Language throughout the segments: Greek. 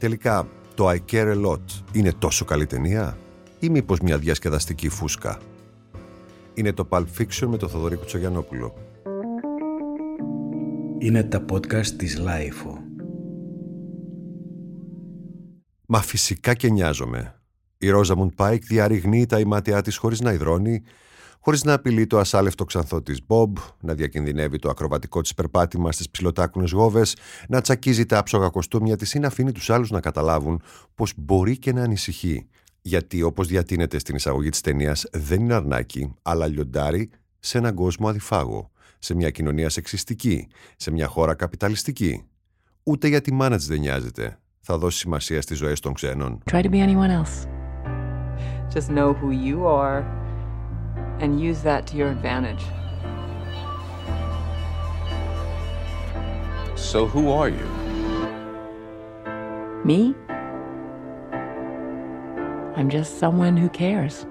Τελικά, το I Care A Lot είναι τόσο καλή ταινία ή μήπως μια διασκεδαστική φούσκα; Είναι το Pulp Fiction με το Θοδωρή Κουτσογιανόπουλο. Είναι τα podcast της Lifeo. Μα φυσικά και νοιάζομαι. Η Ρόζαμουντ Πάικ διαρριγνύει τα ημάτια της χωρίς να υδρώνει, χωρίς να απειλεί το ασάλευτο ξανθό της Μπομπ, να διακινδυνεύει το ακροβατικό της περπάτημα στις ψηλοτάκουνες γόβες, να τσακίζει τα άψογα κοστούμια της ή να αφήνει τους άλλους να καταλάβουν πως μπορεί και να ανησυχεί. Γιατί όπως διατείνεται στην εισαγωγή της ταινίας δεν είναι αρνάκι, αλλά λιοντάρι σε έναν κόσμο αδιφάγο, σε μια κοινωνία σεξιστική, σε μια χώρα καπιταλιστική. Ούτε για τη μάνα της δεν νοιάζεται. Θα δώσει σημασία στις ζωές των ξένων. Try to be anyone else. Just know who you are and use that to your advantage. So who are you? Me? I'm just someone who cares.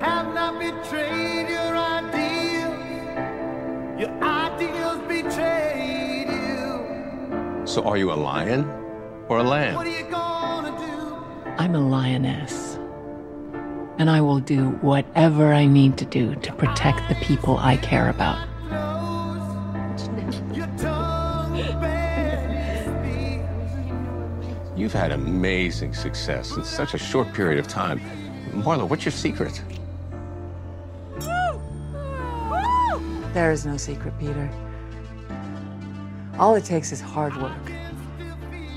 have not betrayed your ideals. Your ideals betrayed you. So are you a lion or a lamb? What are you gonna do? I'm a lioness. And I will do whatever I need to do to protect the people I care about. Your tongue bears speak. You've had amazing success in such a short period of time. Marlo, what's your secret? There is no secret, Peter. All it takes is hard work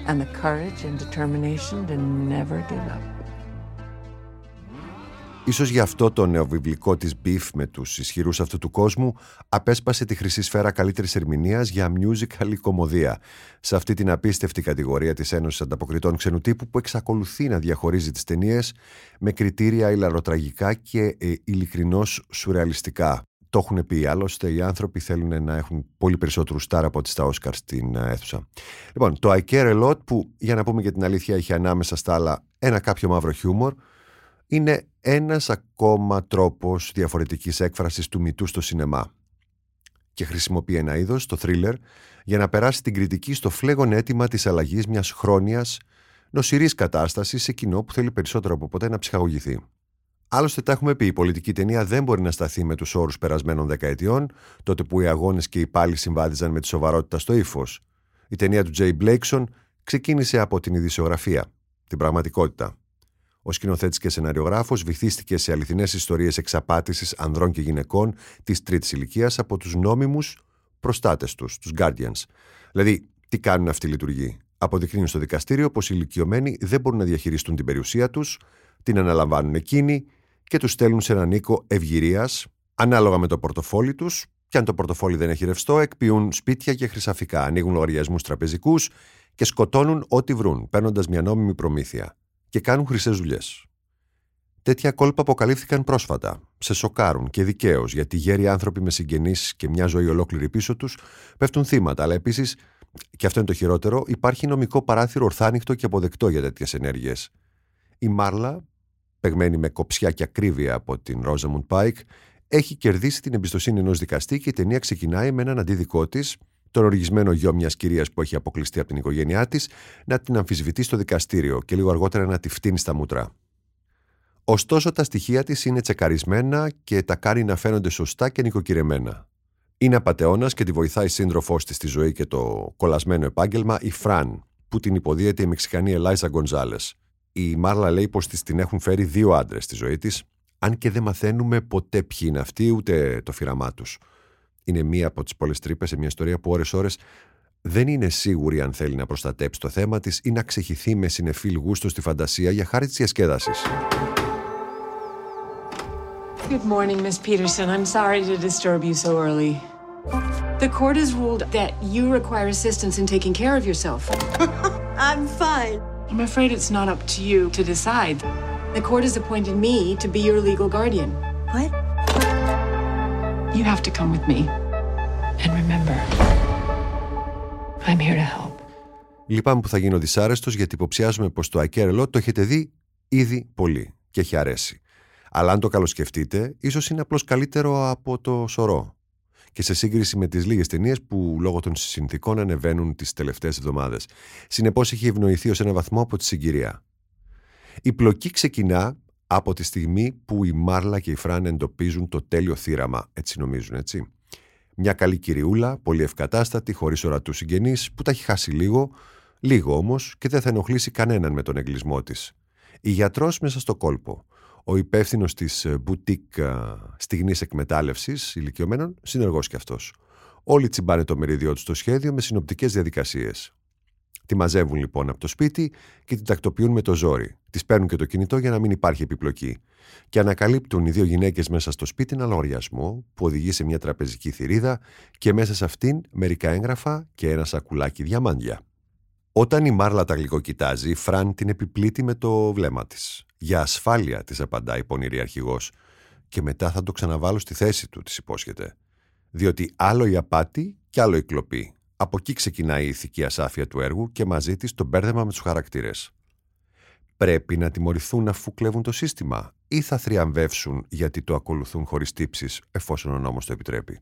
and the courage and determination to never give up. Ίσως γι' αυτό το νεοβιβλικό της Beef με τους ισχυρούς αυτού του κόσμου απέσπασε τη χρυσή σφαίρα καλύτερης ερμηνείας για musical κομμωδία σε αυτή την απίστευτη κατηγορία της Ένωσης Ανταποκριτών Ξενού Τύπου που εξακολουθεί να διαχωρίζει τις ταινίες με κριτήρια ηλαροτραγικά και ε, ειλικρινώς σουρεαλιστικά. Το έχουν πει άλλωστε, οι άνθρωποι θέλουν να έχουν πολύ περισσότερου στάρ από ό,τι στα Όσκαρ στην ε, αίθουσα. Λοιπόν, το I Care A Lot που για να πούμε και την αλήθεια έχει ανάμεσα στα άλλα ένα κάποιο μαύρο χιούμορ είναι ένας ακόμα τρόπος διαφορετικής έκφρασης του μυτού στο σινεμά και χρησιμοποιεί ένα είδος, το thriller, για να περάσει την κριτική στο φλέγον αίτημα της αλλαγής μιας χρόνιας, νοσηρής κατάστασης σε κοινό που θέλει περισσότερο από ποτέ να ψυχαγωγηθεί. Άλλωστε, τα έχουμε πει: η πολιτική ταινία δεν μπορεί να σταθεί με τους όρους περασμένων δεκαετιών, τότε που οι αγώνες και οι πάλι συμβάδιζαν με τη σοβαρότητα στο ύφος. Η ταινία του Τζέι Μπλέικσον ξεκίνησε από την ειδησιογραφία, την πραγματικότητα. Ο σκηνοθέτης και σεναριογράφος βυθίστηκε σε αληθινές ιστορίες εξαπάτησης ανδρών και γυναικών της τρίτης ηλικίας από τους νόμιμους προστάτες τους, τους Guardians. Δηλαδή, τι κάνουν αυτοί οι λειτουργοί; Αποδεικνύουν στο δικαστήριο πως οι ηλικιωμένοι δεν μπορούν να διαχειριστούν την περιουσία τους, την αναλαμβάνουν εκείνοι και τους στέλνουν σε έναν οίκο ευγυρίας, ανάλογα με το πορτοφόλι τους, και αν το πορτοφόλι δεν έχει ρευστό, εκποιούν σπίτια και χρυσαφικά, ανοίγουν λογαριασμούς τραπεζικούς και σκοτώνουν ό,τι βρουν, παίρνοντας μια νόμιμη προμήθεια. Και κάνουν χρυσές δουλειές. Τέτοια κόλπα αποκαλύφθηκαν πρόσφατα. Σε σοκάρουν και δικαίως, γιατί γέροι άνθρωποι με συγγενείς και μια ζωή ολόκληρη πίσω τους πέφτουν θύματα. Αλλά επίσης, και αυτό είναι το χειρότερο, υπάρχει νομικό παράθυρο ορθάνυχτο και αποδεκτό για τέτοιες ενέργειες. Η Μάρλα, παιγμένη με κοψιά και ακρίβεια από την Rosamund Πάικ, έχει κερδίσει την εμπιστοσύνη ενός δικαστή και η ταινία ξεκινάει με έναν αντίδικό της, τον οργισμένο γιο μιας κυρίας που έχει αποκλειστεί από την οικογένειά της, να την αμφισβητεί στο δικαστήριο και λίγο αργότερα να τη φτύνει στα μούτρα. Ωστόσο, τα στοιχεία της είναι τσεκαρισμένα και τα κάνει να φαίνονται σωστά και νοικοκυρεμένα. Είναι απαταιώνας και τη βοηθάει σύντροφός της στη ζωή και το κολλασμένο επάγγελμα, η Φραν, που την υποδίεται η Μεξικανή Ελάιζα Γκονζάλες. Η Μάρλα λέει πως της την έχουν φέρει δύο άντρες στη ζωή της, αν και δεν μαθαίνουμε ποτέ ποιοι είναι αυτοί, ούτε το φύραμά τους. Είναι μία από τι πολλέ τρύπε σε μια ιστορία που ώρε-ώρε δεν είναι σίγουρη αν θέλει να προστατέψει το θέμα τη ή να ξεχυθεί με συνεφίλ γούστο στη φαντασία για χάρη τη διασκέδαση. Good morning, Miss Peterson. I'm sorry to disturb you so early. The court has ruled that you require assistance in taking care of yourself. I'm fine. I'm afraid it's not up to you to decide. The court has appointed me to be your legal guardian. What? You have to come with me. And remember, I'm here to help. Λυπάμαι που θα γίνω δυσάρεστος γιατί υποψιάζομαι πως το Ακέρελο το έχετε δει ήδη πολύ και έχει αρέσει. Αλλά αν το καλοσκεφτείτε, ίσως είναι απλώς καλύτερο από το σωρό. και σε σύγκριση με τις λίγες ταινίες που λόγω των συνθήκων ανεβαίνουν τις τελευταίες εβδομάδες. Συνεπώς έχει ευνοηθεί ως ένα βαθμό από τη συγκυρία. Η πλοκή ξεκινά από τη στιγμή που η Μάρλα και η Φραν εντοπίζουν το τέλειο θύραμα, έτσι νομίζουν, έτσι. Μια καλή κυριούλα, πολύ ευκατάστατη, χωρίς ορατούς συγγενείς, που τα έχει χάσει λίγο, λίγο όμως και δεν θα ενοχλήσει κανέναν με τον εγκλισμό της. Η γιατρός μέσα στο κόλπο. Ο υπεύθυνος της μπουτίκ στιγμή εκμετάλλευσης ηλικιωμένων, συνεργός κι αυτός. Όλοι τσιμπάνε το μερίδιό τους στο σχέδιο με συνοπτικές διαδικασίες. Τη μαζεύουν λοιπόν από το σπίτι και την τακτοποιούν με το ζόρι. Της παίρνουν και το κινητό για να μην υπάρχει επιπλοκή. Και ανακαλύπτουν οι δύο γυναίκες μέσα στο σπίτι ένα λογαριασμό που οδηγεί σε μια τραπεζική θηρίδα και μέσα σε αυτήν μερικά έγγραφα και ένα σακουλάκι διαμάντια. Όταν η Μάρλα τα γλυκοκοιτάζει, η Φραν την επιπλήττει με το βλέμμα της. Για ασφάλεια, της απαντάει η πονηρή αρχηγός. Και μετά θα το ξαναβάλω στη θέση του, της υπόσχεται. Διότι άλλο η απάτη και άλλο η κλοπή. Από εκεί ξεκινάει η ηθική ασάφεια του έργου και μαζί της το μπέρδεμα με τους χαρακτήρες. Πρέπει να τιμωρηθούν αφού κλέβουν το σύστημα, ή θα θριαμβεύσουν γιατί το ακολουθούν χωρίς τύψεις, εφόσον ο νόμος το επιτρέπει.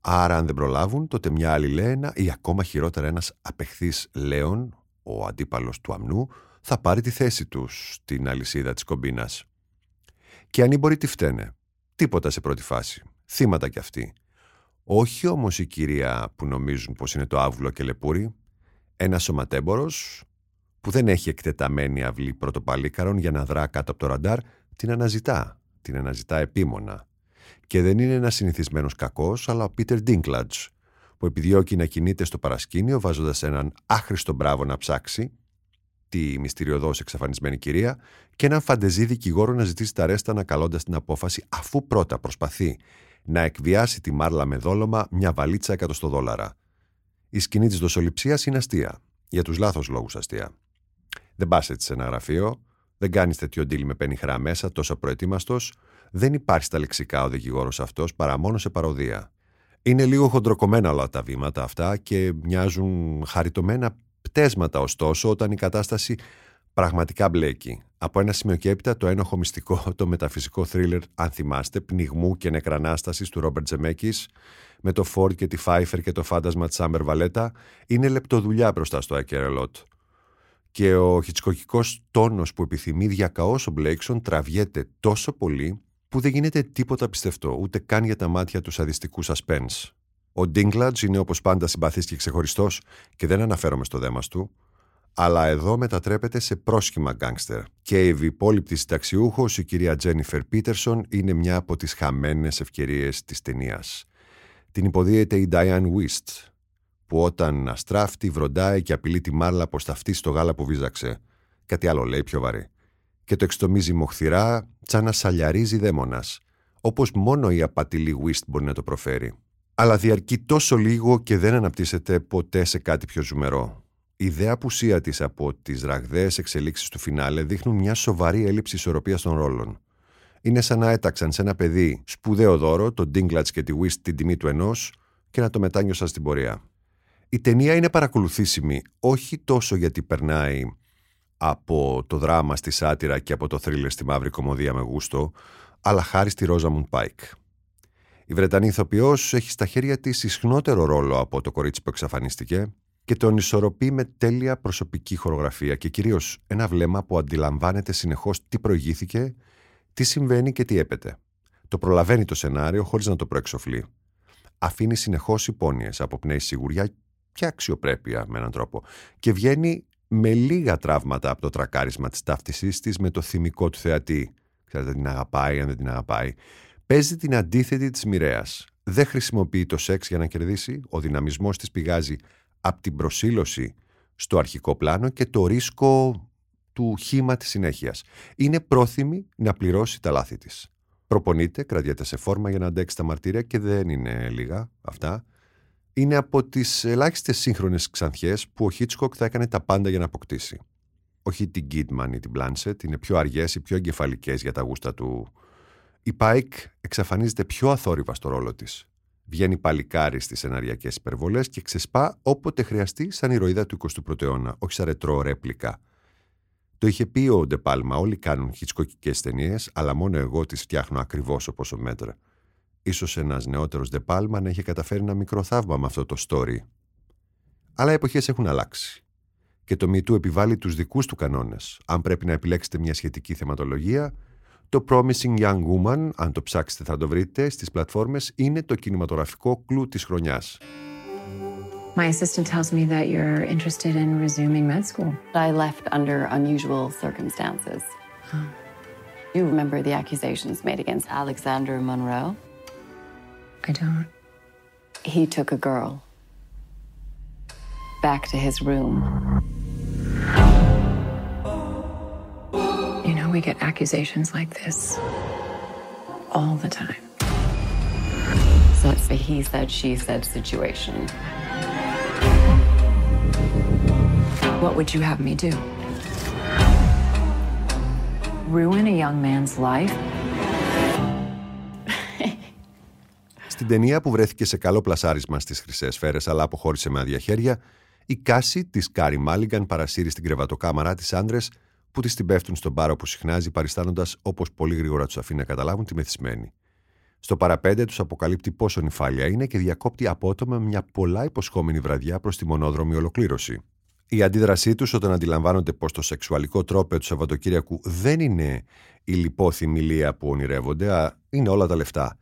Άρα, αν δεν προλάβουν, τότε μια άλλη Λέαινα ή ακόμα χειρότερα ένας απεχθής Λέων, ο αντίπαλος του αμνού, θα πάρει τη θέση τους στην αλυσίδα της κομπίνας. Και αν μπορεί τι φταίνε; Τίποτα σε πρώτη φάση. Θύματα κι αυτοί. Όχι όμως η κυρία που νομίζουν πως είναι το άβουλο και λεπούρι, ένας σωματέμπορος που δεν έχει εκτεταμένη αυλή πρωτοπαλίκαρων για να δρά κάτω από το ραντάρ, την αναζητά, την αναζητά επίμονα. Και δεν είναι ένας συνηθισμένος κακός, αλλά ο Πίτερ Ντίνκλατζ, που επιδιώκει να κινείται στο παρασκήνιο βάζοντας έναν άχρηστο μπράβο να ψάξει τη μυστηριωδώς εξαφανισμένη κυρία και έναν φαντεζή δικηγόρο να ζητήσει τα ρέστα ανακαλώντας την απόφαση αφού πρώτα προσπαθεί να εκβιάσει τη Μάρλα με δόλωμα μια βαλίτσα εκατοστό δόλαρα. Η σκηνή της δοσοληψίας είναι αστεία. Για τους λάθος λόγους αστεία. Δεν πας έτσι σε ένα γραφείο, δεν κάνεις τέτοιο ντύλι με πενιχρά μέσα, τόσο προετοίμαστος, δεν υπάρχει στα λεξικά ο δικηγόρος αυτός παρά μόνο σε παροδία. Είναι λίγο χοντροκομμένα όλα τα βήματα αυτά και μοιάζουν χαριτωμένα πτέσματα ωστόσο όταν η κατάσταση πραγματικά μπλέκει. Από ένα σημείο και έπειτα το ένοχο μυστικό, το μεταφυσικό θρίλερ, αν θυμάστε, πνιγμού και νεκρανάστασης του Ρόμπερτ Τζεμέκης, με το Φορντ και τη Φάιφερ και το φάντασμα της Άμπερ Βαλέτα, είναι λεπτοδουλειά μπροστά στο I Care a Lot. Και ο χιτσκοκικός τόνος που επιθυμεί διακαώς ο Μπλέιξον τραβιέται τόσο πολύ που δεν γίνεται τίποτα πιστευτό, ούτε καν για τα μάτια του σαδιστικού suspense. Ο Ντίνκλατζ είναι όπως πάντα συμπαθής και ξεχωριστός και δεν αναφέρομαι στο δέμας του, αλλά εδώ μετατρέπεται σε πρόσχημα γκάγκστερ. Και η ευυπόληπτη συνταξιούχος, η κυρία Τζένιφερ Πίτερσον, είναι μια από τις χαμένες ευκαιρίες της ταινίας. Την υποδίεται η Diane Wist, που όταν αστράφτει, βροντάει και απειλεί τη Μάρλα πως θα φτύσει το γάλα που βίζαξε. Κάτι άλλο λέει πιο βαρύ. Και το εξτομίζει μοχθηρά, σαν να σαλιαρίζει δαίμονας, όπως μόνο η απατηλή Wist μπορεί να το προφέρει. Αλλά διαρκεί τόσο λίγο και δεν αναπτύσσεται ποτέ σε κάτι πιο ζουμερό. Η ιδέα απουσία της από τις ραγδαίες εξελίξεις του φινάλε δείχνουν μια σοβαρή έλλειψη ισορροπίας των ρόλων. Είναι σαν να έταξαν σε ένα παιδί σπουδαίο δώρο, τον Ντίγκλατ και τη Wist την τιμή του ενός, και να το μετάνιωσαν στην πορεία. Η ταινία είναι παρακολουθήσιμη όχι τόσο γιατί περνάει από το δράμα στη σάτυρα και από το θρίλερ στη μαύρη κομμωδία με γούστο, αλλά χάρη στη Ρόζαμουντ Πάικ. Η Βρετανή ηθοποιός έχει στα χέρια της ισχνότερο ρόλο από το κορίτσι που εξαφανίστηκε και τον ισορροπεί με τέλεια προσωπική χορογραφία και κυρίως ένα βλέμμα που αντιλαμβάνεται συνεχώς τι προηγήθηκε, τι συμβαίνει και τι έπεται. Το προλαβαίνει το σενάριο χωρίς να το προεξοφλεί. Αφήνει συνεχώς υπόνοιες, αποπνέει σιγουριά και αξιοπρέπεια με έναν τρόπο και βγαίνει με λίγα τραύματα από το τρακάρισμα της ταύτισής της με το θυμικό του θεατή. Ξέρετε την αγαπάει, αν δεν την αγαπάει. Παίζει την αντίθετη της μοιραίας. Δεν χρησιμοποιεί το σεξ για να κερδίσει, ο δυναμισμός της πηγάζει από την προσήλωση στο αρχικό πλάνο και το ρίσκο του χήμα της συνέχειας. Είναι πρόθυμη να πληρώσει τα λάθη της. Προπονείται, κρατιέται σε φόρμα για να αντέξει τα μαρτύρια και δεν είναι λίγα αυτά. Είναι από τις ελάχιστες σύγχρονες ξανθιές που ο Χίτσκοκ θα έκανε τα πάντα για να αποκτήσει. Όχι την Κίντμαν ή την Μπλάνσετ, είναι πιο αργές ή πιο εγκεφαλικές για τα γούστα του. Η Πάικ εξαφανίζεται πιο αθόρυβα στο ρόλο της. Βγαίνει παλικάρι στις σεναριακές υπερβολές και ξεσπά όποτε χρειαστεί σαν ηρωίδα του 21ου αιώνα, όχι σαν ρετρό ρέπλικα. Το είχε πει ο Ντεπάλμα, όλοι κάνουν χιτσκοκικές ταινίες, αλλά μόνο εγώ τις φτιάχνω ακριβώς όπως ο Μέτρα. Ίσως ένας νεότερος Δεπάλμα να είχε καταφέρει ένα μικρό θαύμα με αυτό το story. Αλλά οι εποχές έχουν αλλάξει. Και το MeToo επιβάλλει τους δικούς του κανόνες. Αν πρέπει να επιλέξετε μια σχετική θεματολογία, το Promising Young Woman, αν το ψάξετε θα το βρείτε, στις πλατφόρμες είναι το κινηματογραφικό κλου της χρονιάς. My assistant tells me that you're interested in resuming med school. I left under unusual circumstances. You remember the accusations made against Alexander Monroe? I don't. He took a girl back to his room. We get accusations like this all the time. So it's a he said, she said situation. What would you have me do? Ruin a young man's life? Στην ταινία που βρέθηκε σε καλό πλασάρισμα στις χρυσές σφαίρες αλλά αποχώρησε με άδεια χέρια, η Κάση της Κάρι Μάλιγκαν παρασύρει στην κρεβατοκάμαρά της άντρες που της την πέφτουν στο μπαρ όπου συχνάζει παριστάνοντας όπως πολύ γρήγορα τους αφήνει να καταλάβουν τη μεθυσμένη. Στο παραπέντε τους αποκαλύπτει πόσο νυφάλια είναι και διακόπτει απότομα μια πολλά υποσχόμενη βραδιά προς τη μονόδρομη ολοκλήρωση. Η αντίδρασή τους όταν αντιλαμβάνονται πως το σεξουαλικό τρόπο του Σαββατοκύριακου δεν είναι η λιπόθυμη λία που ονειρεύονται, α, είναι όλα τα λεφτά.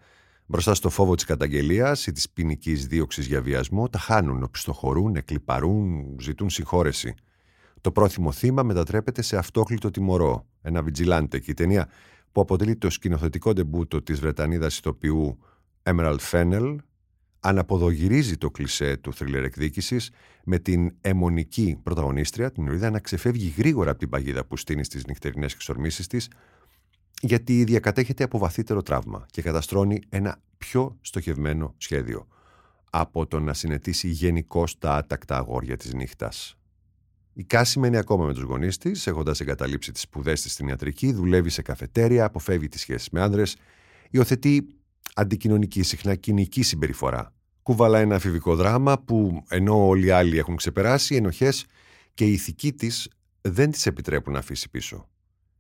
Μπροστά στο φόβο της καταγγελίας ή της ποινικής δίωξης για βιασμό, τα χάνουν, οπισθοχωρούν, εκλυπαρούν, ζητούν συγχώρεση. Το πρόθυμο θύμα μετατρέπεται σε αυτόκλητο τιμωρό, ένα βιτζιλάντε και η ταινία που αποτελεί το σκηνοθετικό ντεμπούτο της Βρετανίδας ηθοποιού Emerald Fennell, αναποδογυρίζει το κλισέ του θρίλερ εκδίκησης με την αιμονική πρωταγωνίστρια, την Ουρίδα, να ξεφεύγει γρήγορα από την παγίδα που στείνει στις νυχτερινές εξορμήσεις της, γιατί διακατέχεται από βαθύτερο τραύμα και καταστρώνει ένα πιο στοχευμένο σχέδιο από το να συνετίσει γενικώς τα άτακτα αγόρια της νύχτας. Η Κάση μένει ακόμα με τους γονείς της, έχοντας εγκαταλείψει τις σπουδές της στην ιατρική, δουλεύει σε καφετέρια, αποφεύγει τις σχέσεις με άνδρες, υιοθετεί αντικοινωνική, συχνά κυνική συμπεριφορά. Κουβαλά ένα εφηβικό δράμα που ενώ όλοι οι άλλοι έχουν ξεπεράσει, οι ενοχές και η ηθική της δεν της επιτρέπουν να αφήσει πίσω.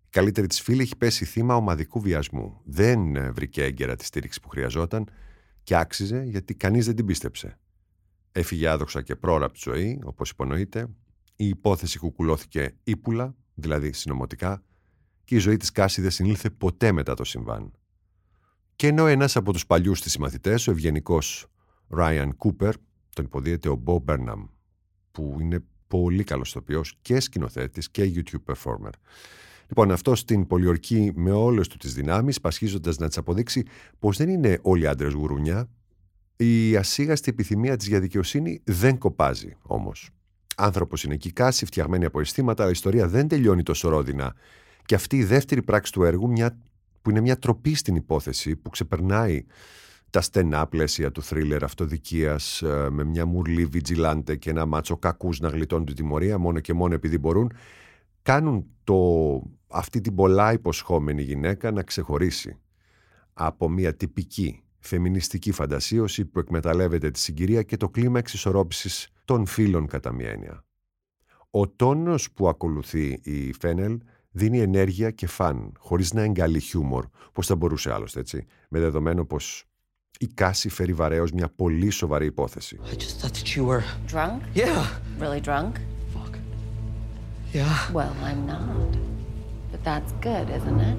Η καλύτερη της φίλη έχει πέσει θύμα ομαδικού βιασμού. Δεν ε, βρήκε έγκαιρα τη στήριξη που χρειαζόταν και άξιζε γιατί κανείς δεν την πίστεψε. Έφυγε άδοξα και πρόωρα από τη ζωή, όπως υπονοείται, η υπόθεση κουκουλώθηκε ύπουλα, δηλαδή συνωμοτικά, και η ζωή της Κάση δεν συνήλθε ποτέ μετά το συμβάν. Και ενώ ένας από τους παλιούς της συμμαθητές, ο ευγενικός Ryan Cooper, τον υποδύεται ο Bo Burnham, που είναι πολύ καλός ηθοποιός και σκηνοθέτης και YouTube performer. Λοιπόν, αυτός την πολιορκεί με όλες του τις δυνάμεις, πασχίζοντας να της αποδείξει πως δεν είναι όλοι οι άντρες γουρούνια, η ασίγαστη επιθυμία της για δικαιοσύνη δεν κοπάζει όμως. Άνθρωπος είναι κικάση, φτιαγμένη από αισθήματα, αλλά η ιστορία δεν τελειώνει τόσο ρόδινα. Και αυτή η δεύτερη πράξη του έργου, μια, που είναι μια τροπή στην υπόθεση, που ξεπερνάει τα στενά πλαίσια του θρίλερ αυτοδικίας ε, με μια μουρλή βιτζιλάντε και ένα μάτσο κακούς να γλιτώνουν την τιμωρία μόνο και μόνο επειδή μπορούν, κάνουν το, αυτή την πολλά υποσχόμενη γυναίκα να ξεχωρίσει από μια τυπική φεμινιστική φαντασίωση που εκμεταλλεύεται τη συγκυρία και το κλίμα εξισορρόπησης των φίλων κατά μία έννοια. Ο τόνος που ακολουθεί η Φένελ δίνει ενέργεια και fun, χωρίς να εκκαλεί χιούμορ, πώς θα μπορούσε άλλωστε έτσι, με δεδομένο πως η Κάση φέρει βαρέως μια πολύ σοβαρή υπόθεση. I just thought that you were... Drunk? Yeah. Really drunk? Fuck. Yeah. Well, I'm not. But that's good, isn't it?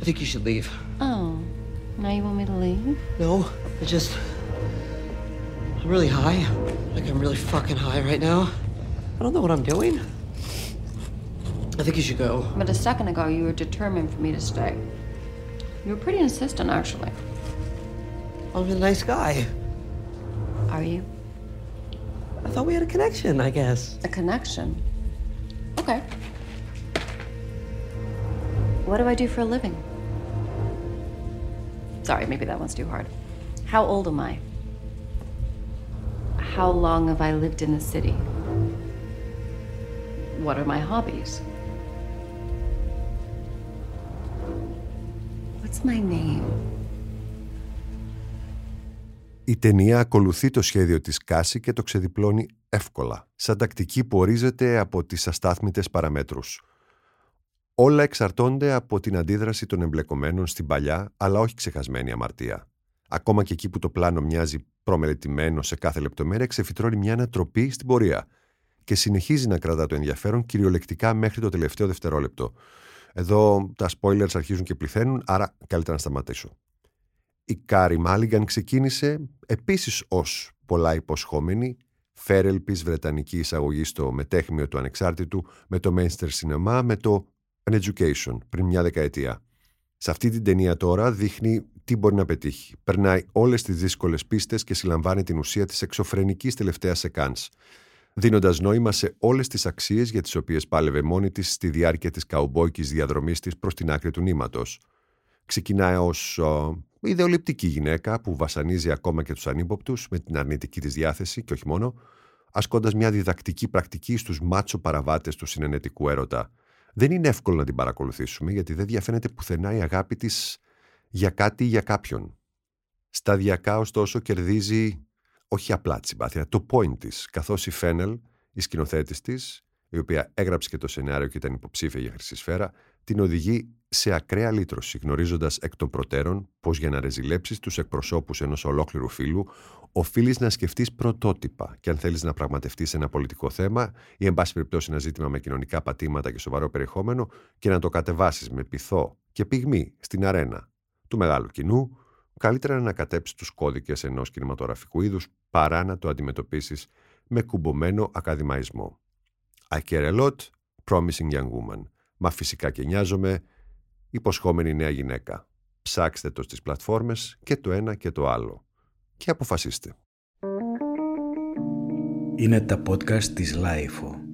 I think you should leave. Oh, now you want me to leave? No, I just... I'm really high. Like, I'm really fucking high right now. I don't know what I'm doing. I think you should go. But a second ago, you were determined for me to stay. You were pretty insistent, actually. I'm a nice guy. Are you? I thought we had a connection, I guess. A connection? Okay. What do I do for a living? Sorry, maybe that one's too hard. How old am I? How long have I lived in the city? What are my hobbies? What's my name? Η ταινία ακολουθεί το σχέδιο της Κάση και το ξεδιπλώνει εύκολα, σαν τακτική που ορίζεται από τις αστάθμητες παραμέτρους. Όλα εξαρτώνται από την αντίδραση των εμπλεκομένων στην παλιά, αλλά όχι ξεχασμένη αμαρτία. Ακόμα και εκεί που το πλάνο μοιάζει προμελετημένο σε κάθε λεπτομέρεια, ξεφυτρώνει μια ανατροπή στην πορεία και συνεχίζει να κρατά το ενδιαφέρον κυριολεκτικά μέχρι το τελευταίο δευτερόλεπτο. Εδώ τα spoilers αρχίζουν και πληθαίνουν, άρα καλύτερα να σταματήσω. Η Κάρι Μάλιγκαν ξεκίνησε επίσης ως πολλά υποσχόμενη, φέρελπις βρετανική εισαγωγή στο μεταίχμιο του ανεξάρτητου με το mainstream cinema με το An Education πριν μια δεκαετία. Σε αυτή την ταινία τώρα δείχνει τι μπορεί να πετύχει. Περνάει όλες τις δύσκολες πίστες και συλλαμβάνει την ουσία της εξωφρενικής τελευταίας σεκάνς δίνοντας νόημα σε όλες τις αξίες για τις οποίες πάλευε μόνη της στη διάρκεια της καουμπόικης διαδρομής της προς την άκρη του νήματος. Ξεκινάει ως ιδεολειπτική γυναίκα που βασανίζει ακόμα και τους ανύποπτους με την αρνητική της διάθεση και όχι μόνο, ασκώντας μια διδακτική πρακτική στους μάτσο παραβάτες του συνενετικού έρωτα. Δεν είναι εύκολο να την παρακολουθήσουμε γιατί δεν διαφαίνεται πουθενά η αγάπη της για κάτι ή για κάποιον. Σταδιακά ωστόσο κερδίζει όχι απλά τη συμπάθεια, το point της. Καθώς η Φένελ, η σκηνοθέτης της, η οποία έγραψε και το σενάριο και ήταν υποψήφια για Χρυσή Σφαίρα, την οδηγεί σε ακραία λύτρωση, γνωρίζοντας εκ των προτέρων πως για να ρεζιλέψεις τους εκπροσώπους ενός ολόκληρου φίλου, οφείλεις να σκεφτείς πρωτότυπα και αν θέλεις να πραγματευτείς ένα πολιτικό θέμα ή, εν πάση περιπτώσει, ένα ζήτημα με κοινωνικά πατήματα και σοβαρό περιεχόμενο και να το κατεβάσεις με πειθό και πυγμή στην αρένα του μεγάλου κοινού, καλύτερα να ανακατέψει τους κώδικες ενός κινηματογραφικού είδους παρά να το αντιμετωπίσεις με κουμπωμένο ακαδημαϊσμό. I care a lot, promising young woman. Μα φυσικά και νοιάζομαι, υποσχόμενη νέα γυναίκα. Ψάξτε το στις πλατφόρμες και το ένα και το άλλο. Και αποφασίστε. Είναι τα podcast της LiFO.